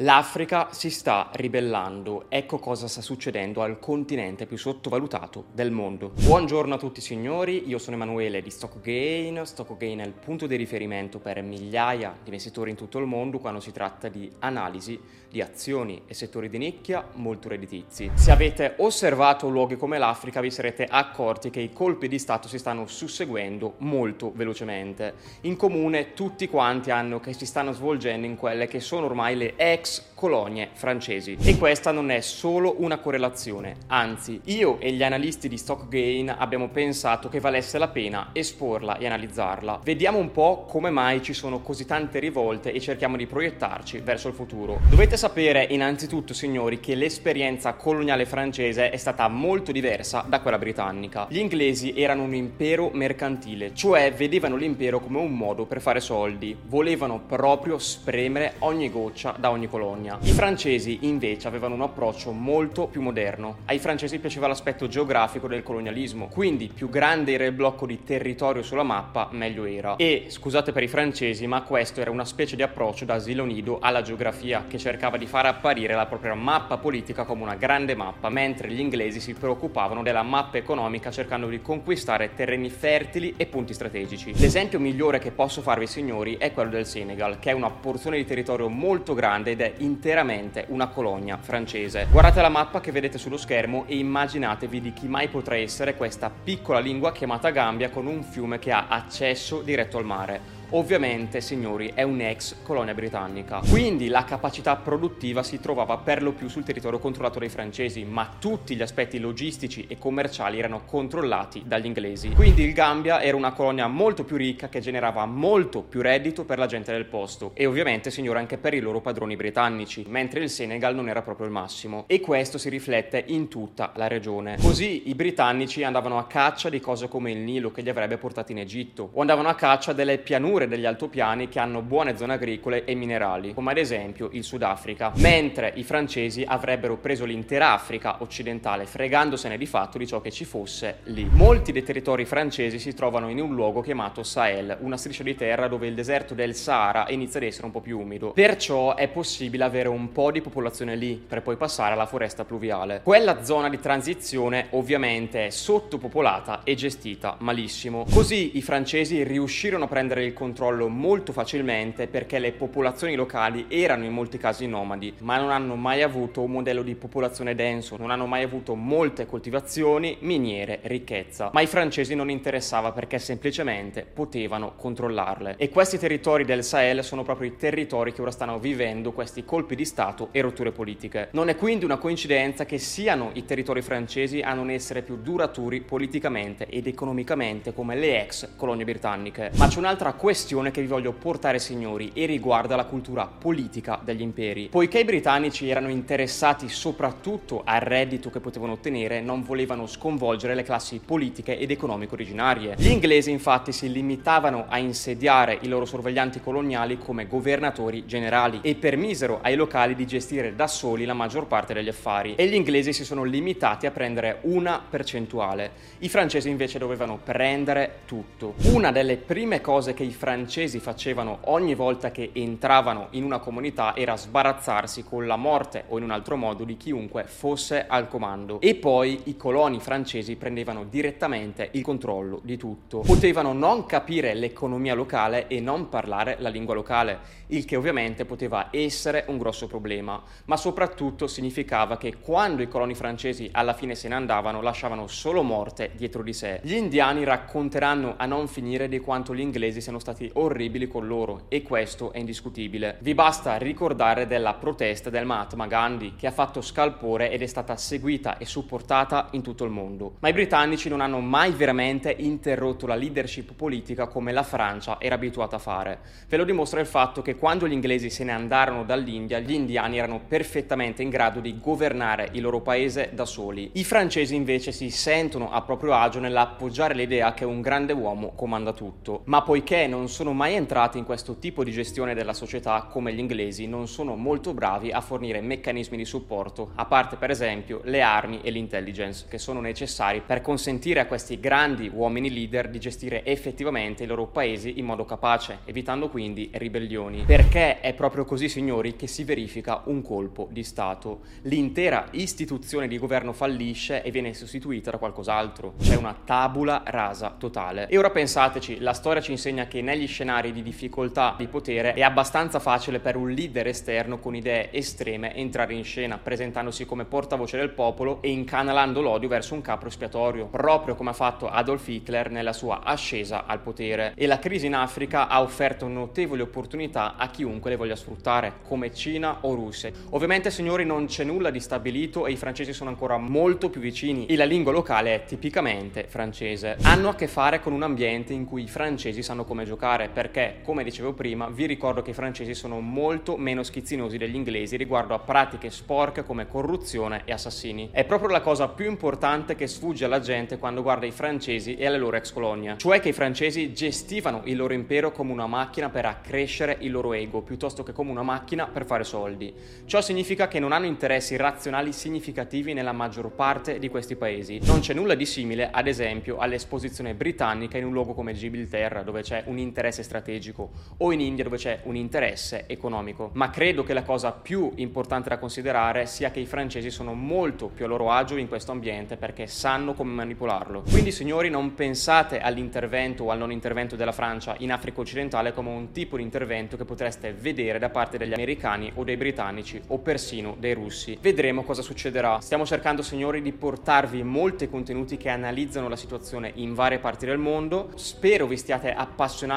L'Africa si sta ribellando, ecco cosa sta succedendo al continente più sottovalutato del mondo. Buongiorno a tutti signori, io sono Emanuele di StockGain. StockGain è il punto di riferimento per migliaia di investitori in tutto il mondo quando si tratta di analisi di azioni e settori di nicchia molto redditizi. Se avete osservato luoghi come l'Africa vi sarete accorti che i colpi di Stato si stanno susseguendo molto velocemente. In comune tutti quanti hanno che si stanno svolgendo in quelle che sono ormai le ex colonie francesi. E questa non è solo una correlazione, anzi io e gli analisti di StockGain abbiamo pensato che valesse la pena esporla e analizzarla. Vediamo un po' come mai ci sono così tante rivolte e cerchiamo di proiettarci verso il futuro. Dovete sapere innanzitutto signori che l'esperienza coloniale francese è stata molto diversa da quella britannica. Gli inglesi erano un impero mercantile, cioè vedevano l'impero come un modo per fare soldi, volevano proprio spremere ogni goccia da ogni colonia. I francesi invece avevano un approccio molto più moderno. Ai francesi piaceva l'aspetto geografico del colonialismo, quindi più grande era il blocco di territorio sulla mappa, meglio era. E scusate per i francesi, ma questo era una specie di approccio da asilo nido alla geografia che cercava di far apparire la propria mappa politica come una grande mappa, mentre gli inglesi si preoccupavano della mappa economica cercando di conquistare terreni fertili e punti strategici. L'esempio migliore che posso farvi signori è quello del Senegal, che è una porzione di territorio molto grande ed è interamente una colonia francese. Guardate la mappa che vedete sullo schermo e immaginatevi di chi mai potrà essere questa piccola lingua chiamata Gambia con un fiume che ha accesso diretto al mare. Ovviamente, signori, è un'ex colonia britannica. Quindi la capacità produttiva si trovava per lo più sul territorio controllato dai francesi, ma tutti gli aspetti logistici e commerciali erano controllati dagli inglesi. Quindi il Gambia era una colonia molto più ricca che generava molto più reddito per la gente del posto e ovviamente, signori, anche per i loro padroni britannici, mentre il Senegal non era proprio il massimo. E questo si riflette in tutta la regione. Così i britannici andavano a caccia di cose come il Nilo che li avrebbe portati in Egitto, o andavano a caccia delle pianure pianure degli altopiani che hanno buone zone agricole e minerali, come ad esempio il Sudafrica, mentre i francesi avrebbero preso l'intera Africa occidentale, fregandosene di fatto di ciò che ci fosse lì. Molti dei territori francesi si trovano in un luogo chiamato Sahel, una striscia di terra dove il deserto del Sahara inizia ad essere un po' più umido. Perciò è possibile avere un po' di popolazione lì per poi passare alla foresta pluviale. Quella zona di transizione ovviamente è sottopopolata e gestita malissimo. Così i francesi riuscirono a prendere il controllo controllo molto facilmente perché le popolazioni locali erano in molti casi nomadi, ma non hanno mai avuto un modello di popolazione denso, non hanno mai avuto molte coltivazioni, miniere, ricchezza. Ma ai francesi non interessava perché semplicemente potevano controllarle. E questi territori del Sahel sono proprio i territori che ora stanno vivendo questi colpi di Stato e rotture politiche. Non è quindi una coincidenza che siano i territori francesi a non essere più duraturi politicamente ed economicamente come le ex colonie britanniche. Ma c'è un'altra questione questione che vi voglio portare signori e riguarda la cultura politica degli imperi. Poiché i britannici erano interessati soprattutto al reddito che potevano ottenere, non volevano sconvolgere le classi politiche ed economiche originarie. Gli inglesi infatti si limitavano a insediare i loro sorveglianti coloniali come governatori generali e permisero ai locali di gestire da soli la maggior parte degli affari e gli inglesi si sono limitati a prendere una percentuale. I francesi invece dovevano prendere tutto. Una delle prime cose che i francesi francesi facevano ogni volta che entravano in una comunità era sbarazzarsi con la morte o in un altro modo di chiunque fosse al comando. E poi i coloni francesi prendevano direttamente il controllo di tutto. Potevano non capire l'economia locale e non parlare la lingua locale, il che ovviamente poteva essere un grosso problema, ma soprattutto significava che quando i coloni francesi alla fine se ne andavano lasciavano solo morte dietro di sé. Gli indiani racconteranno a non finire di quanto gli inglesi siano stati stati orribili con loro e questo è indiscutibile. Vi basta ricordare della protesta del Mahatma Gandhi che ha fatto scalpore ed è stata seguita e supportata in tutto il mondo. Ma i britannici non hanno mai veramente interrotto la leadership politica come la Francia era abituata a fare. Ve lo dimostra il fatto che quando gli inglesi se ne andarono dall'India, gli indiani erano perfettamente in grado di governare il loro paese da soli. I francesi invece si sentono a proprio agio nell'appoggiare l'idea che un grande uomo comanda tutto. Ma poiché non non sono mai entrati in questo tipo di gestione della società come gli inglesi non sono molto bravi a fornire meccanismi di supporto, a parte per esempio le armi e l'intelligence che sono necessari per consentire a questi grandi uomini leader di gestire effettivamente i loro paesi in modo capace, evitando quindi ribellioni. Perché è proprio così, signori, che si verifica un colpo di Stato. L'intera istituzione di governo fallisce e viene sostituita da qualcos'altro. C'è una tabula rasa totale. E ora pensateci, la storia ci insegna che negli scenari di difficoltà di potere è abbastanza facile per un leader esterno con idee estreme entrare in scena, presentandosi come portavoce del popolo e incanalando l'odio verso un capro espiatorio, proprio come ha fatto Adolf Hitler nella sua ascesa al potere. E la crisi in Africa ha offerto notevoli opportunità a chiunque le voglia sfruttare, come Cina o Russia. Ovviamente, signori, non c'è nulla di stabilito e i francesi sono ancora molto più vicini e la lingua locale è tipicamente francese. Hanno a che fare con un ambiente in cui i francesi sanno come giocare, perché, come dicevo prima, vi ricordo che i francesi sono molto meno schizzinosi degli inglesi riguardo a pratiche sporche come corruzione e assassini. È proprio la cosa più importante che sfugge alla gente quando guarda i francesi e alle loro ex colonie, cioè che i francesi gestivano il loro impero come una macchina per accrescere il loro ego, piuttosto che come una macchina per fare soldi. Ciò significa che non hanno interessi razionali significativi nella maggior parte di questi paesi. Non c'è nulla di simile, ad esempio, all'esposizione britannica in un luogo come Gibilterra, dove c'è un interesse strategico, o in India, dove c'è un interesse economico. Ma credo che la cosa più importante da considerare sia che i francesi sono molto più a loro agio in questo ambiente perché sanno come manipolarlo. Quindi, signori, non pensate all'intervento o al non intervento della Francia in Africa occidentale come un tipo di intervento che potreste vedere da parte degli americani o dei britannici o persino dei russi. Vedremo cosa succederà. Stiamo cercando, signori, di portarvi molti contenuti che analizzano la situazione in varie parti del mondo. Spero vi stiate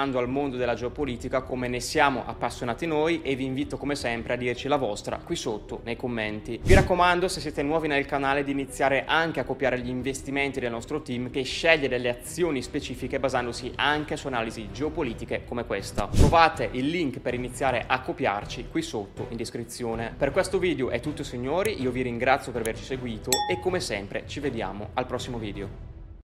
appassionando al mondo della geopolitica come ne siamo appassionati noi e vi invito come sempre a dirci la vostra qui sotto nei commenti. Vi raccomando, se siete nuovi nel canale, di iniziare anche a copiare gli investimenti del nostro team che sceglie delle azioni specifiche basandosi anche su analisi geopolitiche come questa. Trovate il link per iniziare a copiarci qui sotto in descrizione. Per questo video è tutto signori, io vi ringrazio per averci seguito e come sempre ci vediamo al prossimo video.